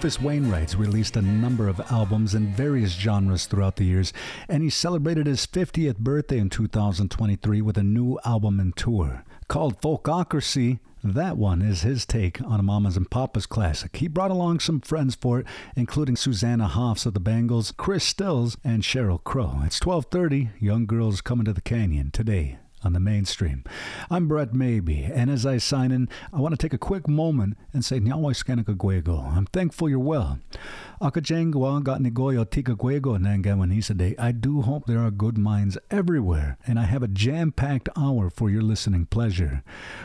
Rufus Wainwright's released a number of albums in various genres throughout the years, and he celebrated his 50th birthday in 2023 with a new album and tour. Called Folkocracy, that one is his take on a Mamas and Papas classic. He brought along some friends for it, including Susanna Hoffs of the Bangles, Chris Stills, and Sheryl Crow. It's 12:30. Young girls coming to the canyon today on the mainstream. I'm Brett Maybee, and as I sign in, I want to take a quick moment and say Nyawa Skanakaguego. I'm thankful you're well. Akajengwa got Nigoyo Tikaguego Nangawanisade. I do hope there are good minds everywhere, and I have a jam-packed hour for your listening pleasure.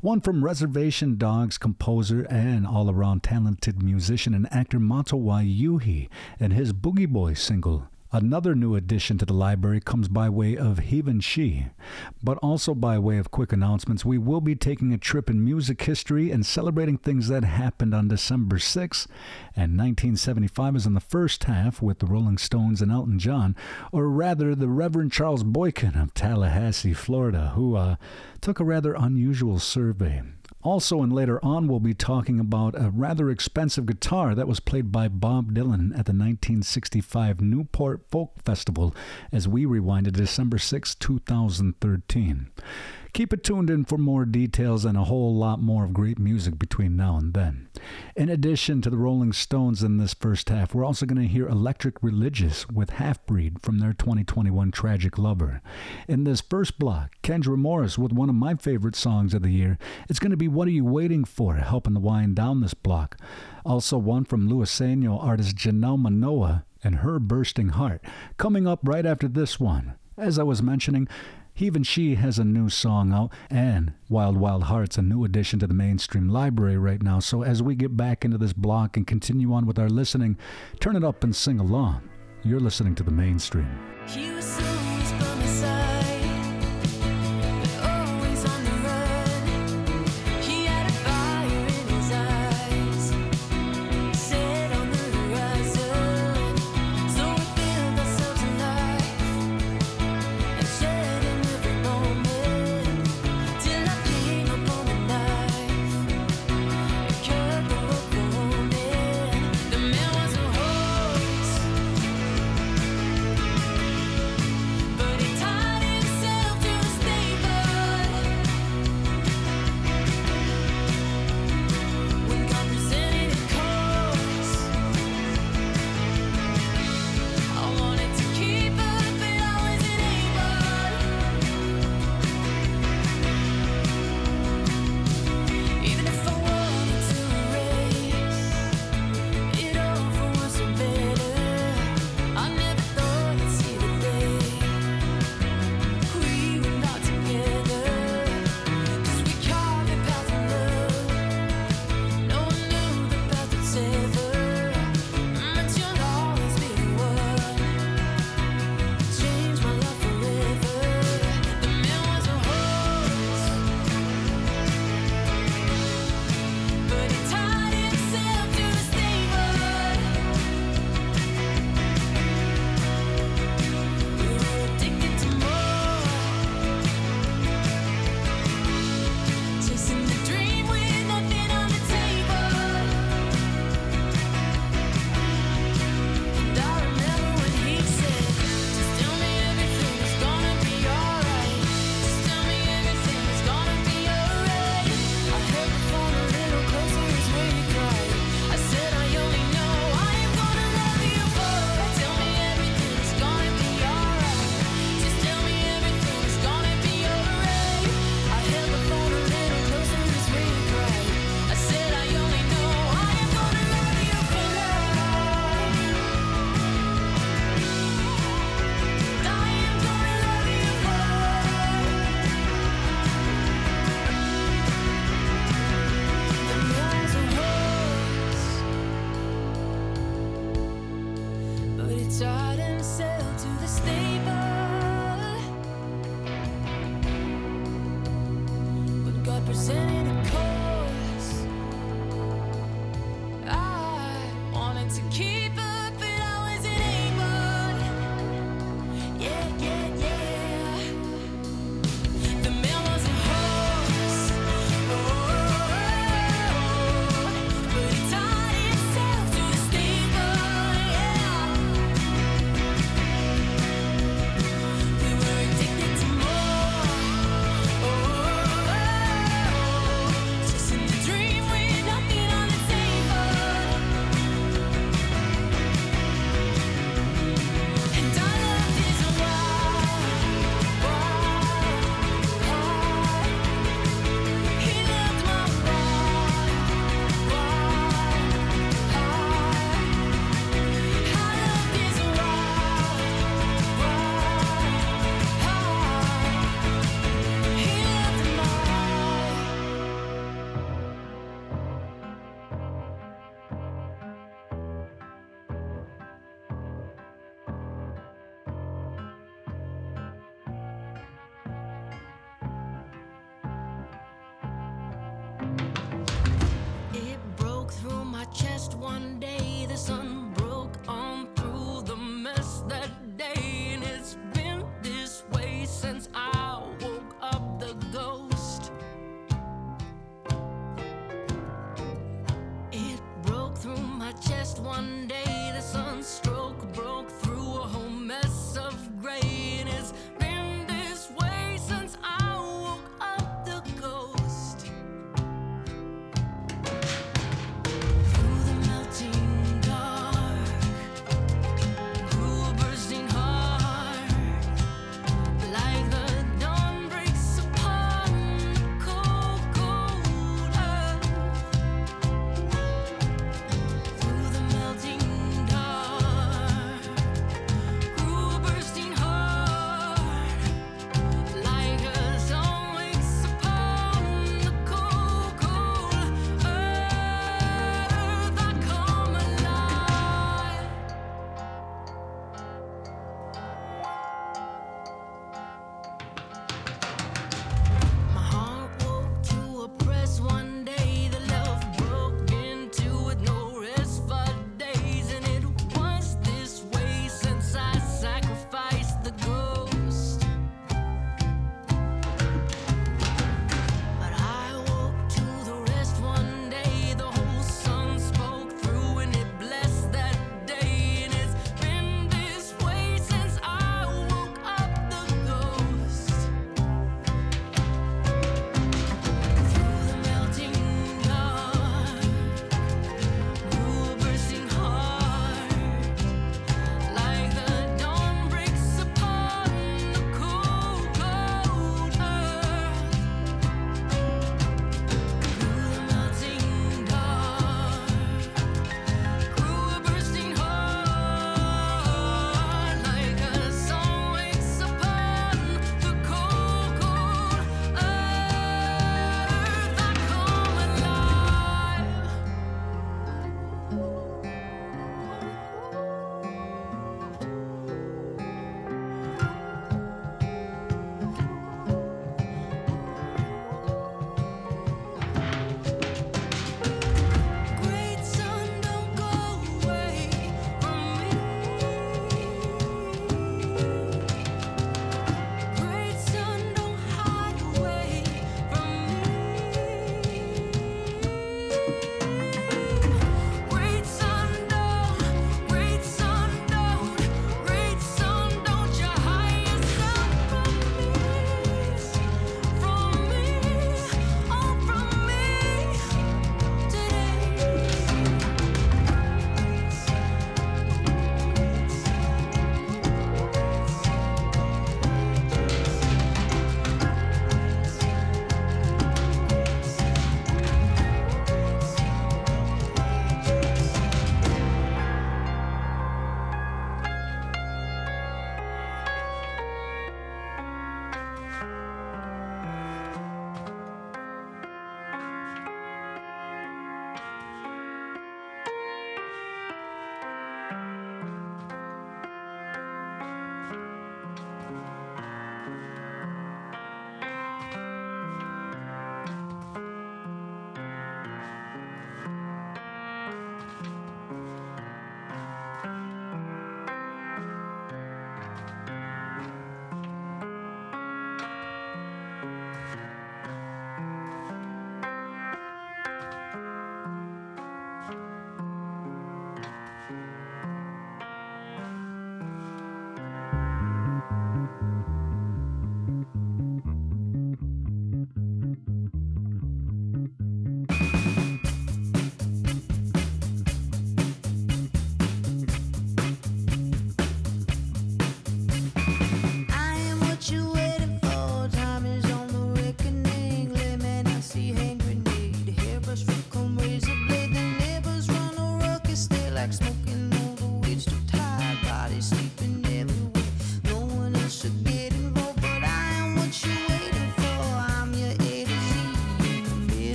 One from Reservation Dogs composer and all-around talented musician and actor Mato Wayuhi and his Boogie Boy single Another new addition to the library comes by way of Givenchy, but also by way of quick announcements. We will be taking a trip in music history and celebrating things that happened on December 6, and 1975 is in the first half with the Rolling Stones and Elton John, or rather the Reverend Charles Boykin of Tallahassee, Florida, who uh, took a rather unusual survey. Also, and later on, we'll be talking about a rather expensive guitar that was played by Bob Dylan at the 1965 Newport Folk Festival as we rewind to December 6, 2013. Keep it tuned in for more details and a whole lot more of great music between now and then. In addition to the Rolling Stones in this first half, we're also going to hear Electric Religious with Half Breed from their 2021 Tragic Lover. In this first block, Kendra Morris with one of my favorite songs of the year. It's going to be What Are You Waiting For, helping to wind down this block. Also, one from Luiseno artist Janelle Manoa and Her Bursting Heart, coming up right after this one. As I was mentioning, even she has a new song out, and Wild Wild Heart's a new addition to the mainstream library right now. So as we get back into this block and continue on with our listening, turn it up and sing along. You're listening to the mainstream.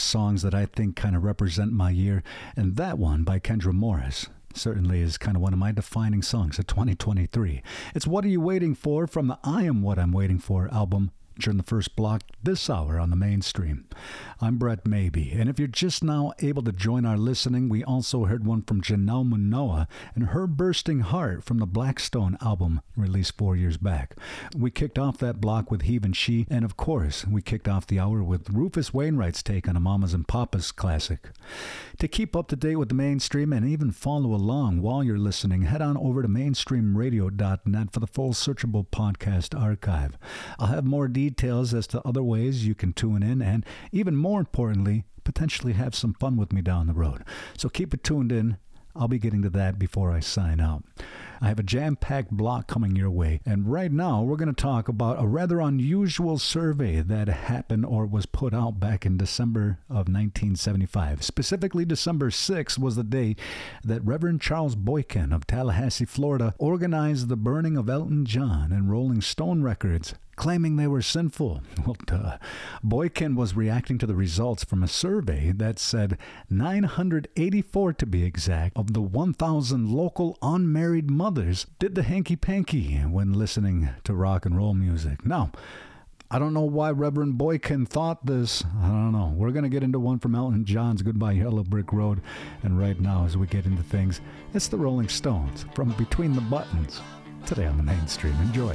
Songs that I think kind of represent my year, and that one by Kendra Morris certainly is kind of one of my defining songs of 2023. It's What Are You Waiting For from the I Am What I'm Waiting For album during the first block this hour on the mainstream. I'm Brett Maybee, and if you're just now able to join our listening, we also heard one from Janelle Monáe and Her Bursting Heart from the Blackstone album released four years back. We kicked off that block with He and She, and of course, we kicked off the hour with Rufus Wainwright's take on a Mamas and Papas classic. To keep up to date with the mainstream and even follow along while you're listening, head on over to mainstreamradio.net for the full searchable podcast archive. I'll have more details details as to other ways you can tune in, and even more importantly, potentially have some fun with me down the road. So keep it tuned in. I'll be getting to that before I sign out. I have a jam packed block coming your way, and right now we're going to talk about a rather unusual survey that happened or was put out back in December of 1975. Specifically, December 6th was the day that Reverend Charles Boykin of Tallahassee, Florida, organized the burning of Elton John and Rolling Stone records claiming they were sinful. Well, duh. Boykin was reacting to the results from a survey that said 984 to be exact of the 1,000 local unmarried mothers did the hanky panky when listening to rock and roll music. Now, I don't know why Reverend Boykin thought this. I don't know. We're going to get into one from Elton John's Goodbye Yellow Brick Road. And right now, as we get into things, it's the Rolling Stones from Between the Buttons. Today on the mainstream. Enjoy.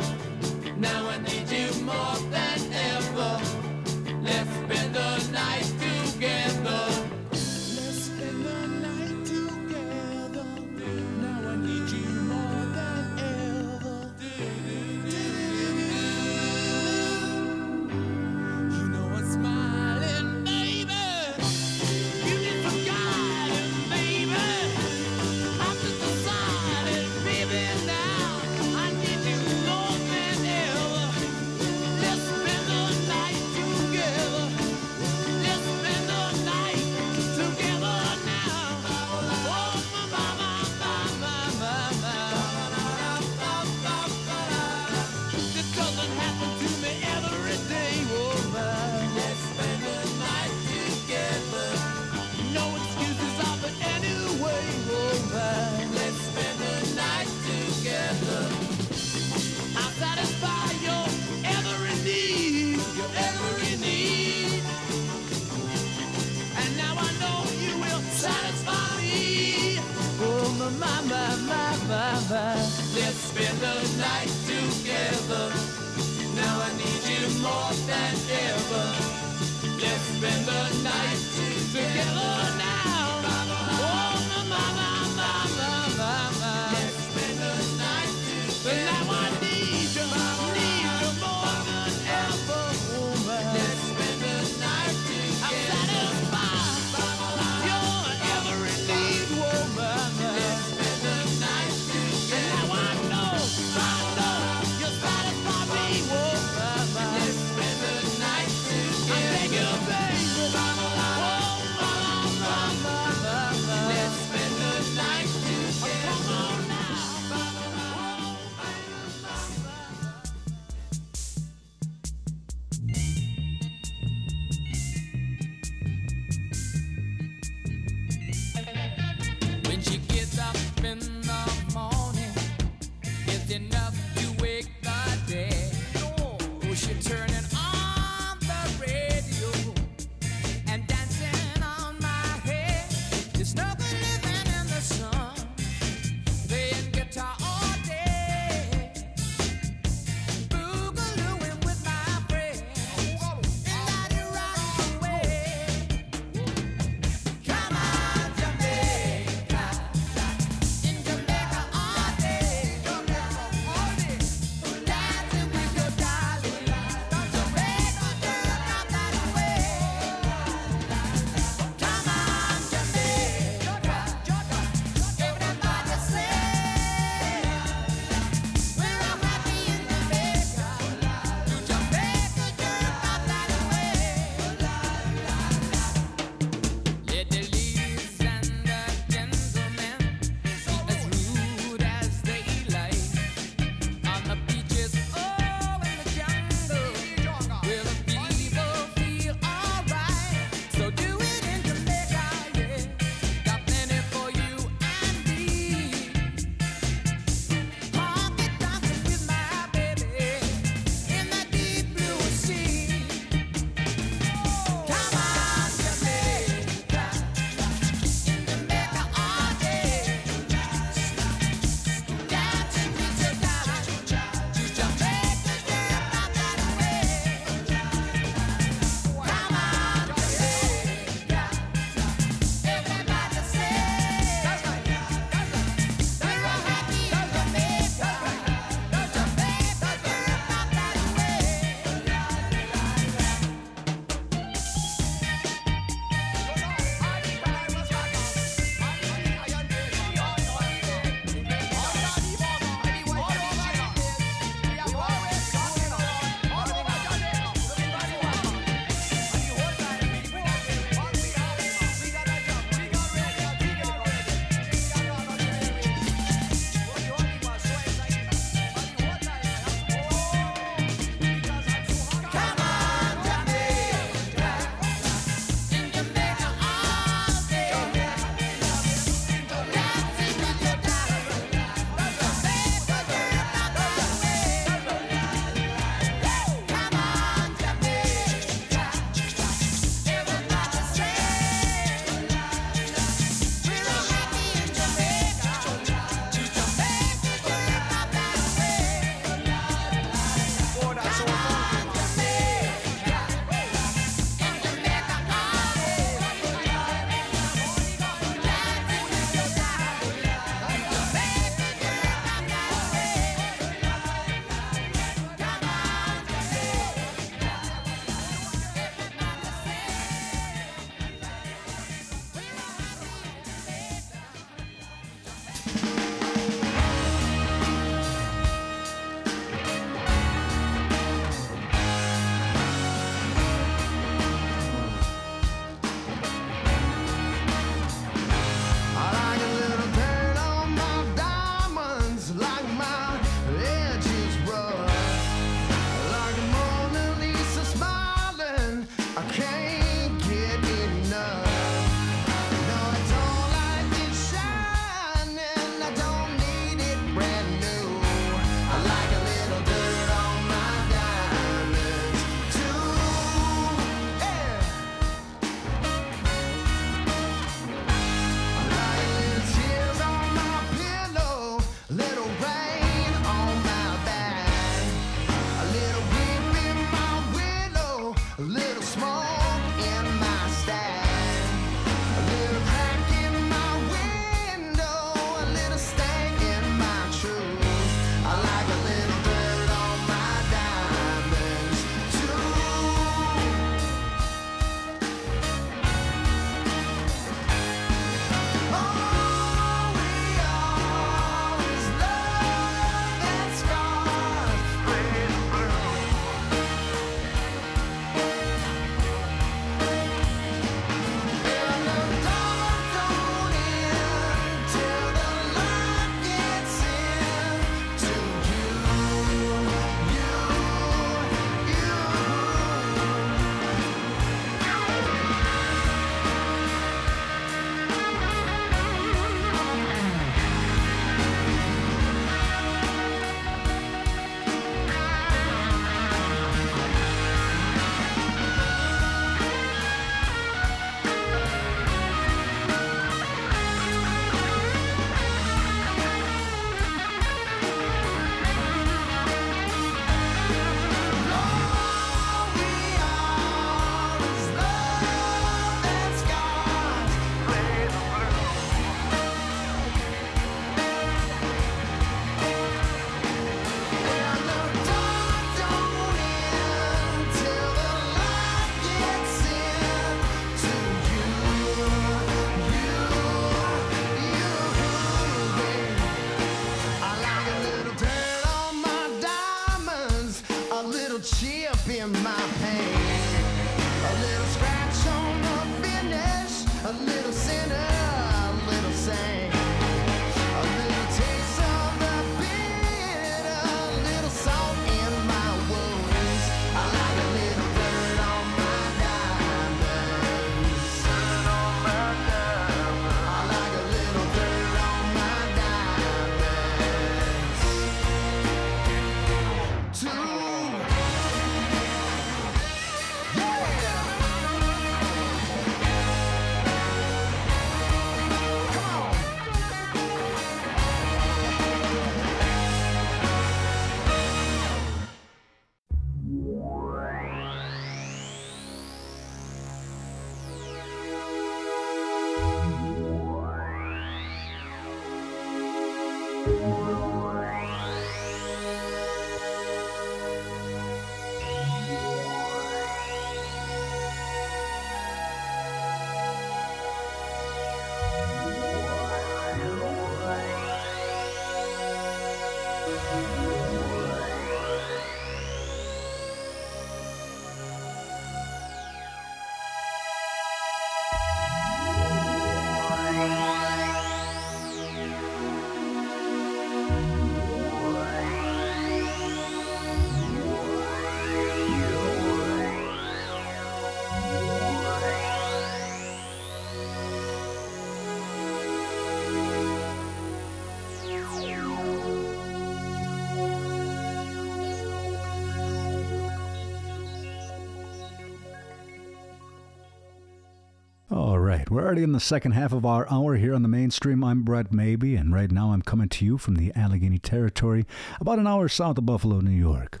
We're already in the second half of our hour here on the mainstream. I'm Brett Maybee, and right now I'm coming to you from the Allegany Territory, about an hour south of Buffalo, New York.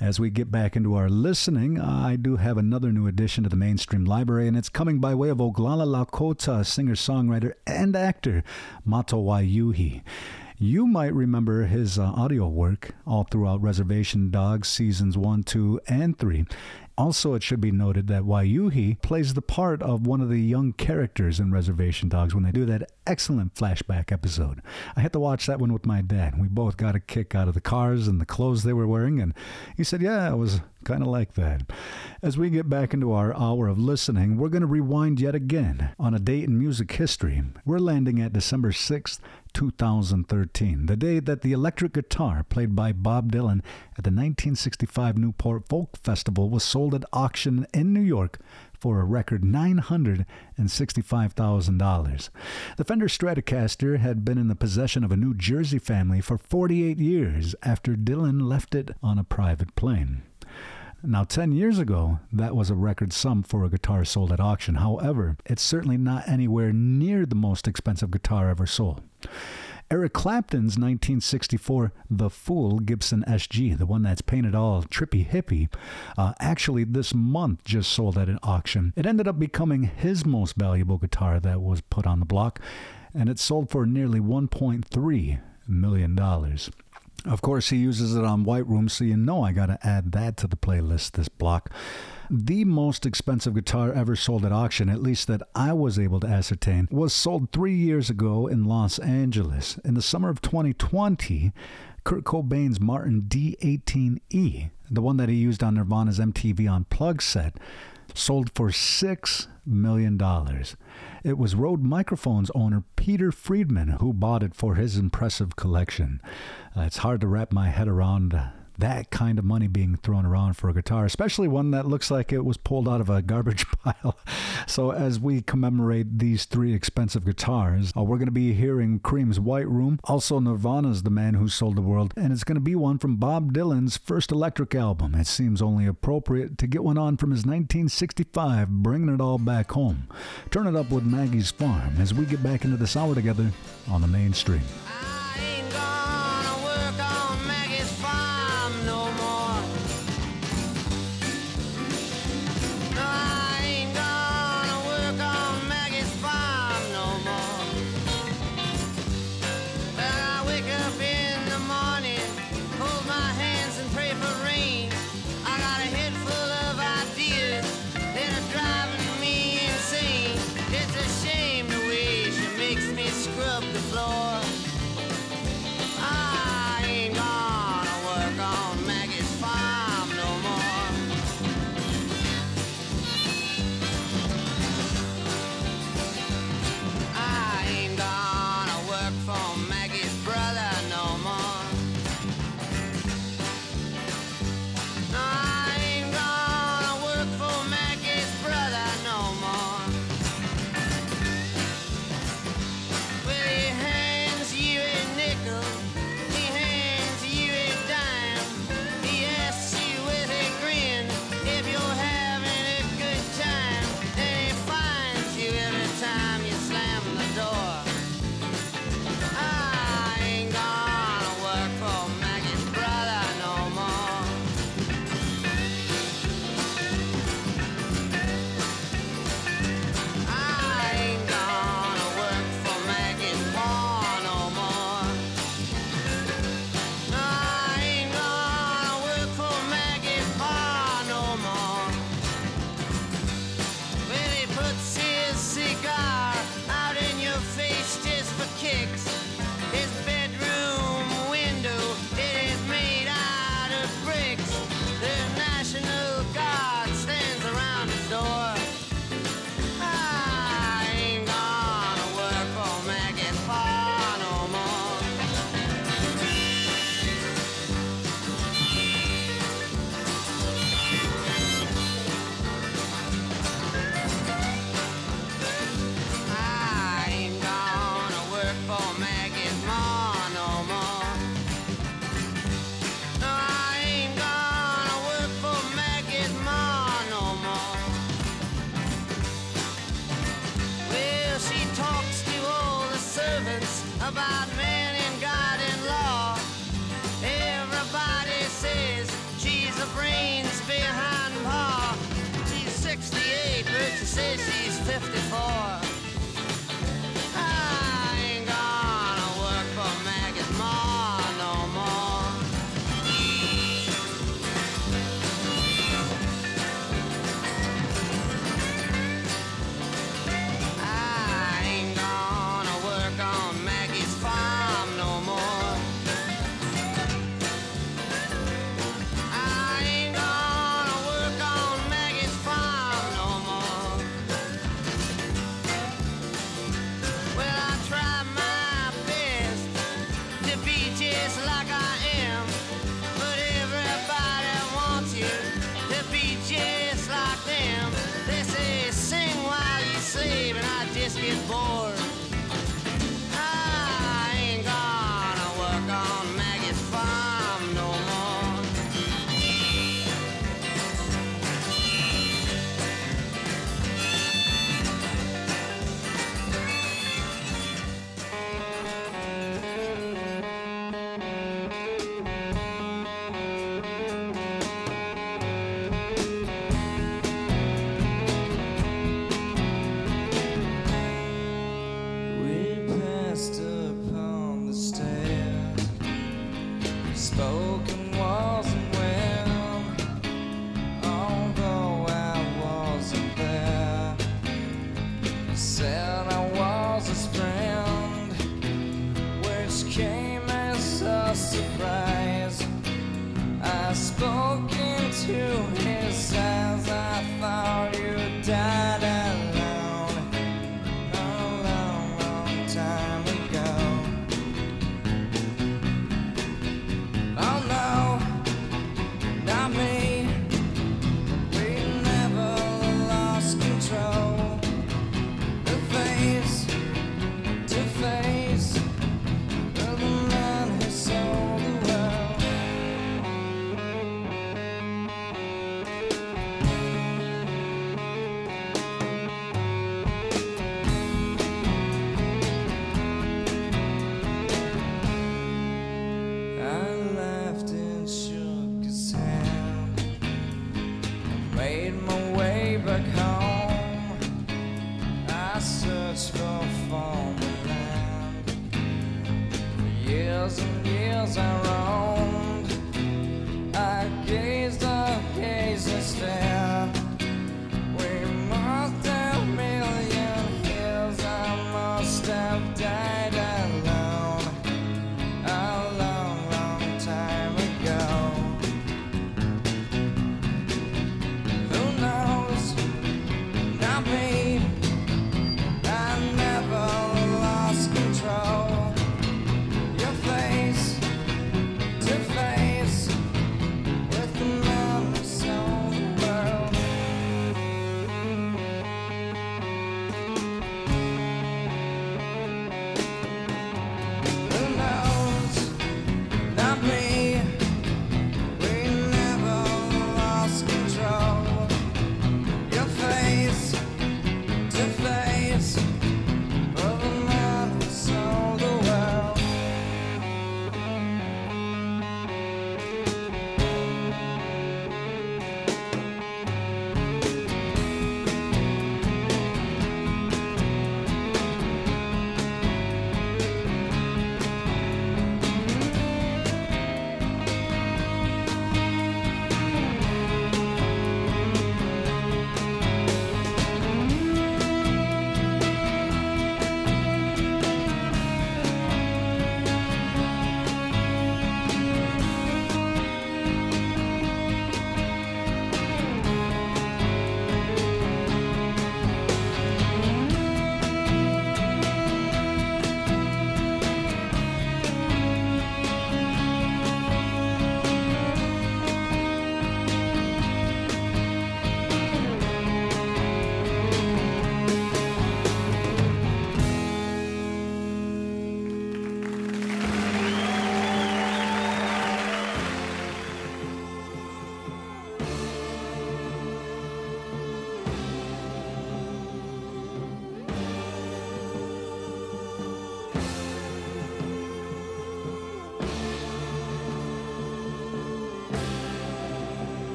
As we get back into our listening, I do have another new addition to the mainstream library, and it's coming by way of Oglala Lakota singer songwriter and actor Mato Wayuhi. You might remember his uh, audio work all throughout Reservation Dogs seasons 1, 2, and 3. Also, it should be noted that Wayuhi plays the part of one of the young characters in Reservation Dogs when they do that excellent flashback episode. I had to watch that one with my dad. We both got a kick out of the cars and the clothes they were wearing, and he said, Yeah, it was kind of like that. As we get back into our hour of listening, we're going to rewind yet again on a date in music history. We're landing at December 6th, 2013, the day that the electric guitar played by Bob Dylan at the 1965 Newport Folk Festival was sold at auction in New York for a record $965,000. The Fender Stratocaster had been in the possession of a New Jersey family for 48 years after Dylan left it on a private plane. Now, 10 years ago, that was a record sum for a guitar sold at auction. However, it's certainly not anywhere near the most expensive guitar ever sold. Eric Clapton's 1964 The Fool Gibson SG, the one that's painted all trippy hippie, uh, actually this month just sold at an auction. It ended up becoming his most valuable guitar that was put on the block, and it sold for nearly $1.3 million. Of course, he uses it on White Room, so you know I got to add that to the playlist this block. The most expensive guitar ever sold at auction, at least that I was able to ascertain, was sold three years ago in Los Angeles. In the summer of 2020, Kurt Cobain's Martin D18E, the one that he used on Nirvana's MTV Unplugged set, sold for $6 million. It was Rode Microphones owner Peter Freedman who bought it for his impressive collection. Uh, it's hard to wrap my head around uh, that kind of money being thrown around for a guitar, especially one that looks like it was pulled out of a garbage pile. So, as we commemorate these three expensive guitars, uh, we're going to be hearing Cream's White Room, also Nirvana's The Man Who Sold the World, and it's going to be one from Bob Dylan's first electric album. It seems only appropriate to get one on from his 1965, Bringing It All Back Home. Turn it up with Maggie's Farm as we get back into this hour together on the mainstream. Oh.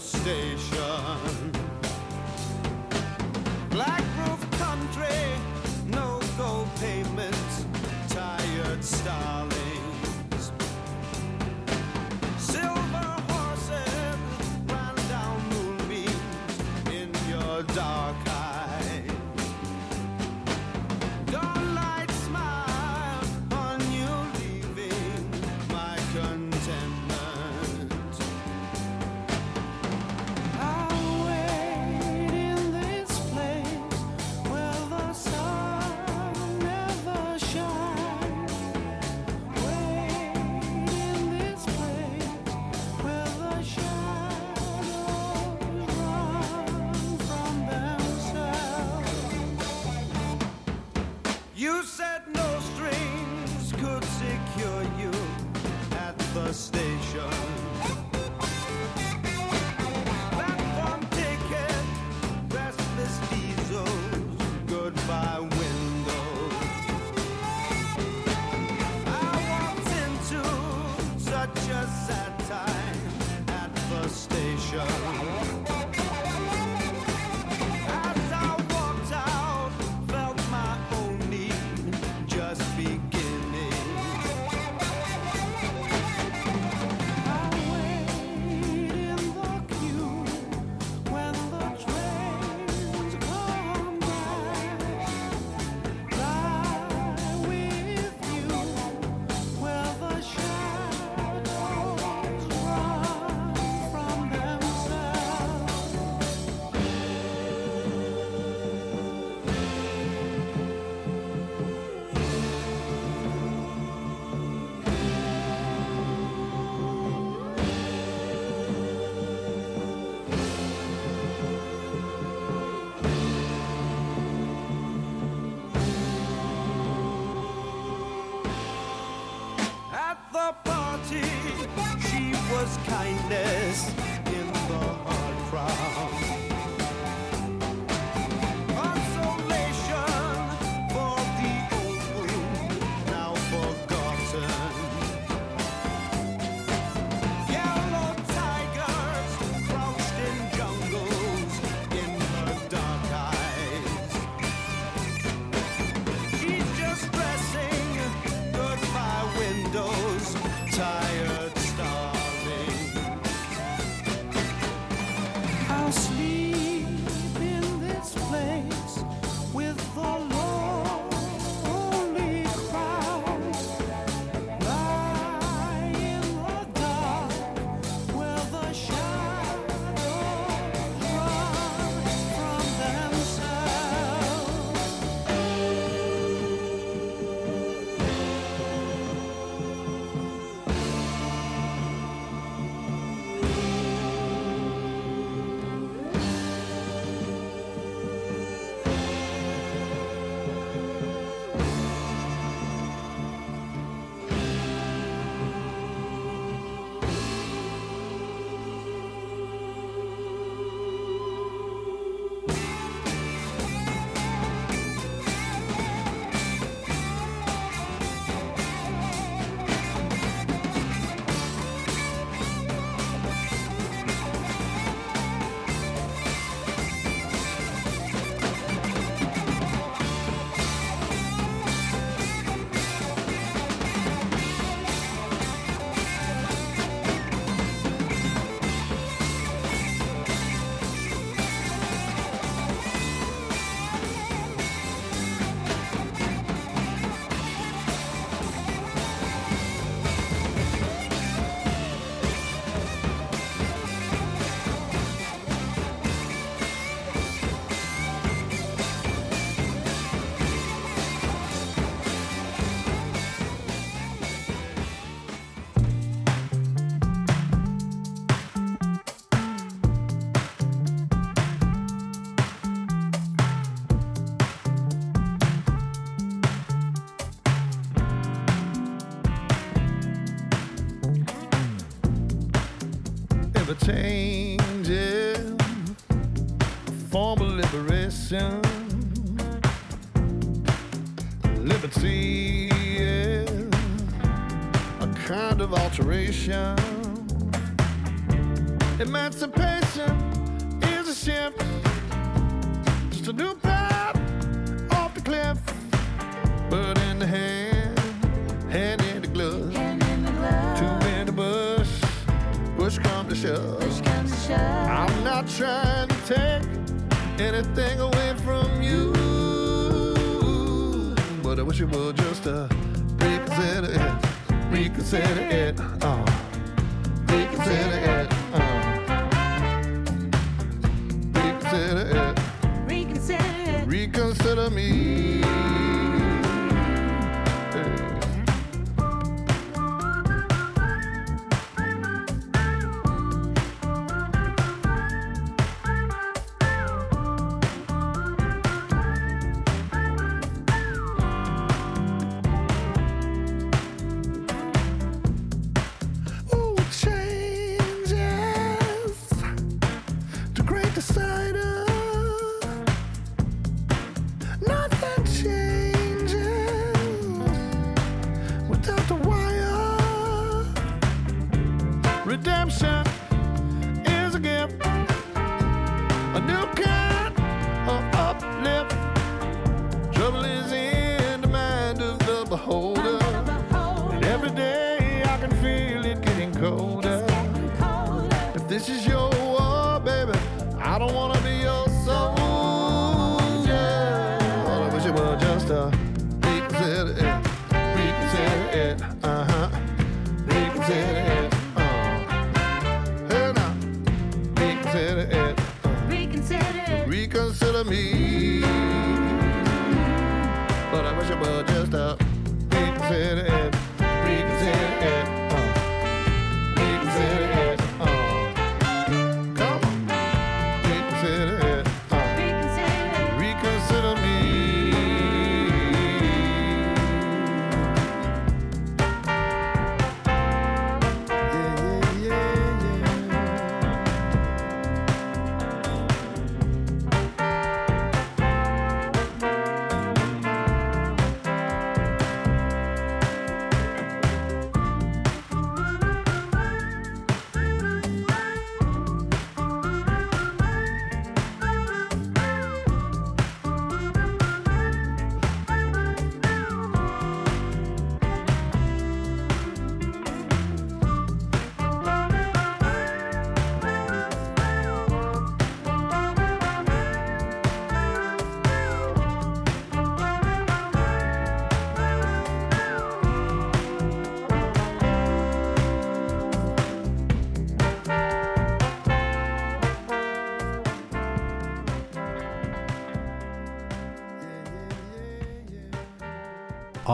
station. Liberty is a kind of alteration, emancipation. wish you would just uh, reconsider it, reconsider it, uh, reconsider it, uh, reconsider it, reconsider it, reconsider me.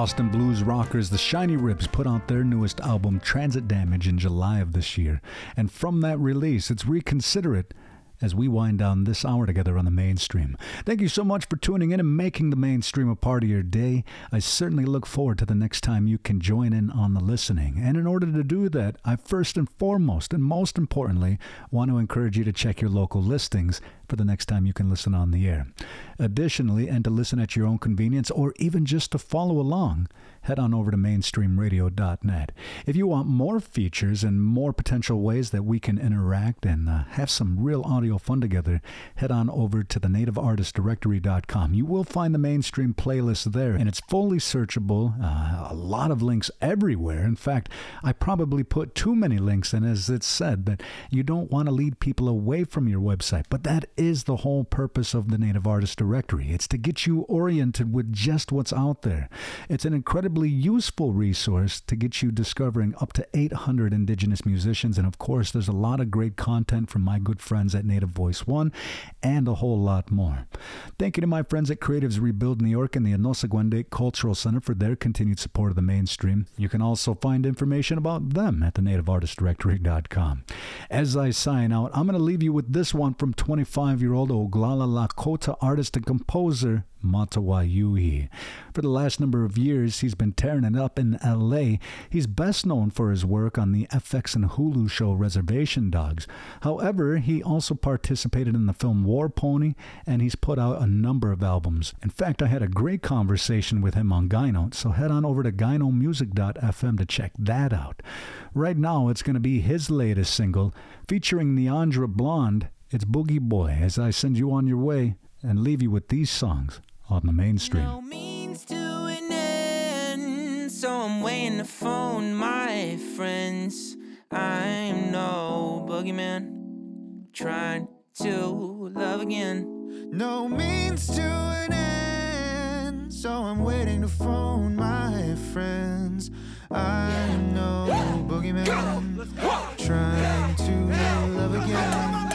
Austin blues rockers The Shinyribs put out their newest album, Transit Damage, in July of this year. And from that release, it's Reconsider It as we wind down this hour together on the mainstream. Thank you so much for tuning in and making the mainstream a part of your day. I certainly look forward to the next time you can join in on the listening. And in order to do that, I first and foremost, and most importantly, want to encourage you to check your local listings for the next time you can listen on the air. Additionally, and to listen at your own convenience or even just to follow along, head on over to mainstreamradio.net. If you want more features and more potential ways that we can interact and uh, have some real audio fun together, head on over to the nativeartistdirectory.com. You will find the mainstream playlist there, and it's fully searchable. Uh, a lot of links everywhere. In fact, I probably put too many links in, as it's said, that you don't want to lead people away from your website. But that is the whole purpose of the Native Artist Directory. It's to get you oriented with just what's out there. It's an incredibly useful resource to get you discovering up to 800 indigenous musicians. And of course, there's a lot of great content from my good friends at Native Voice One and a whole lot more. Thank you to my friends at Creatives Rebuild New York and the Anosagwende Cultural Center for their continued support of the mainstream. You can also find information about them at the nativeartistdirectory.com. As I sign out, I'm going to leave you with this one from 25 year old Oglala Lakota artist and composer Mato Wayuhi. For the last number of years, he's been tearing it up in LA. He's best known for his work on the FX and Hulu show Reservation Dogs. However, he also participated in the film War Pony, and he's put out a number of albums. In fact, I had a great conversation with him on Gyno, so head on over to gynomusic.fm to check that out. Right now, it's going to be his latest single, featuring Neandra Blonde. It's Boogie Boy, as I send you on your way and leave you with these songs on the mainstream. No means to an end, so I'm waiting to phone my friends. I'm no boogeyman, trying to love again. No means to an end, so I'm waiting to phone my friends. I'm no boogeyman, trying to love again.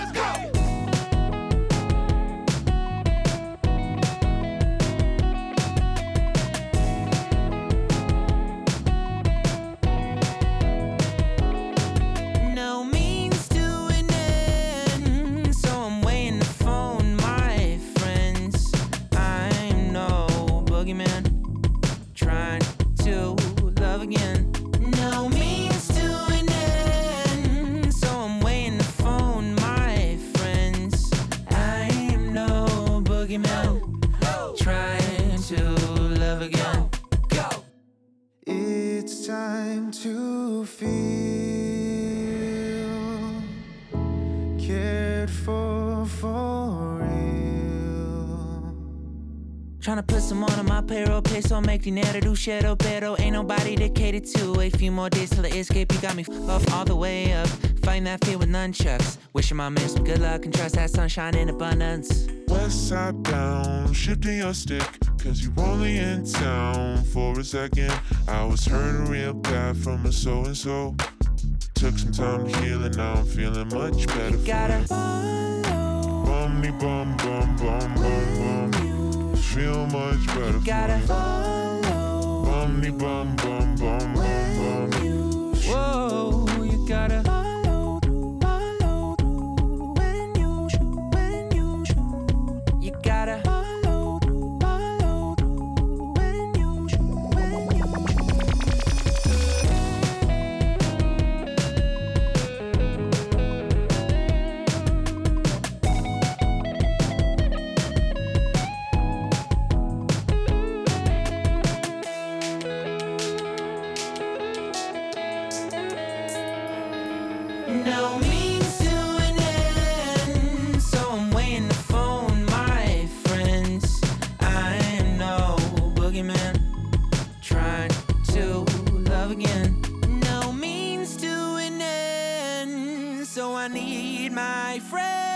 Peso make dinero, do shadow, pero ain't nobody to cater to. A few more days till the escape, you got me off all the way up. Fighting that fear with nunchucks. Wishing my man some good luck and trust that sunshine in abundance. West side down, shifting your stick, cause you only in town for a second. I was hurting real bad from a so and so. Took some time to heal and now I'm feeling much better. for Gotta follow, Bum me bum bum bum bum bum. Feel much better. gotta follow. Bum me bum bum bum bum bum. Whoa, you gotta boogeyman, trying to love again. No means to an end, so I need my friends.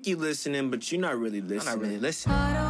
think you listening, but you're not really listening. I'm not really listening.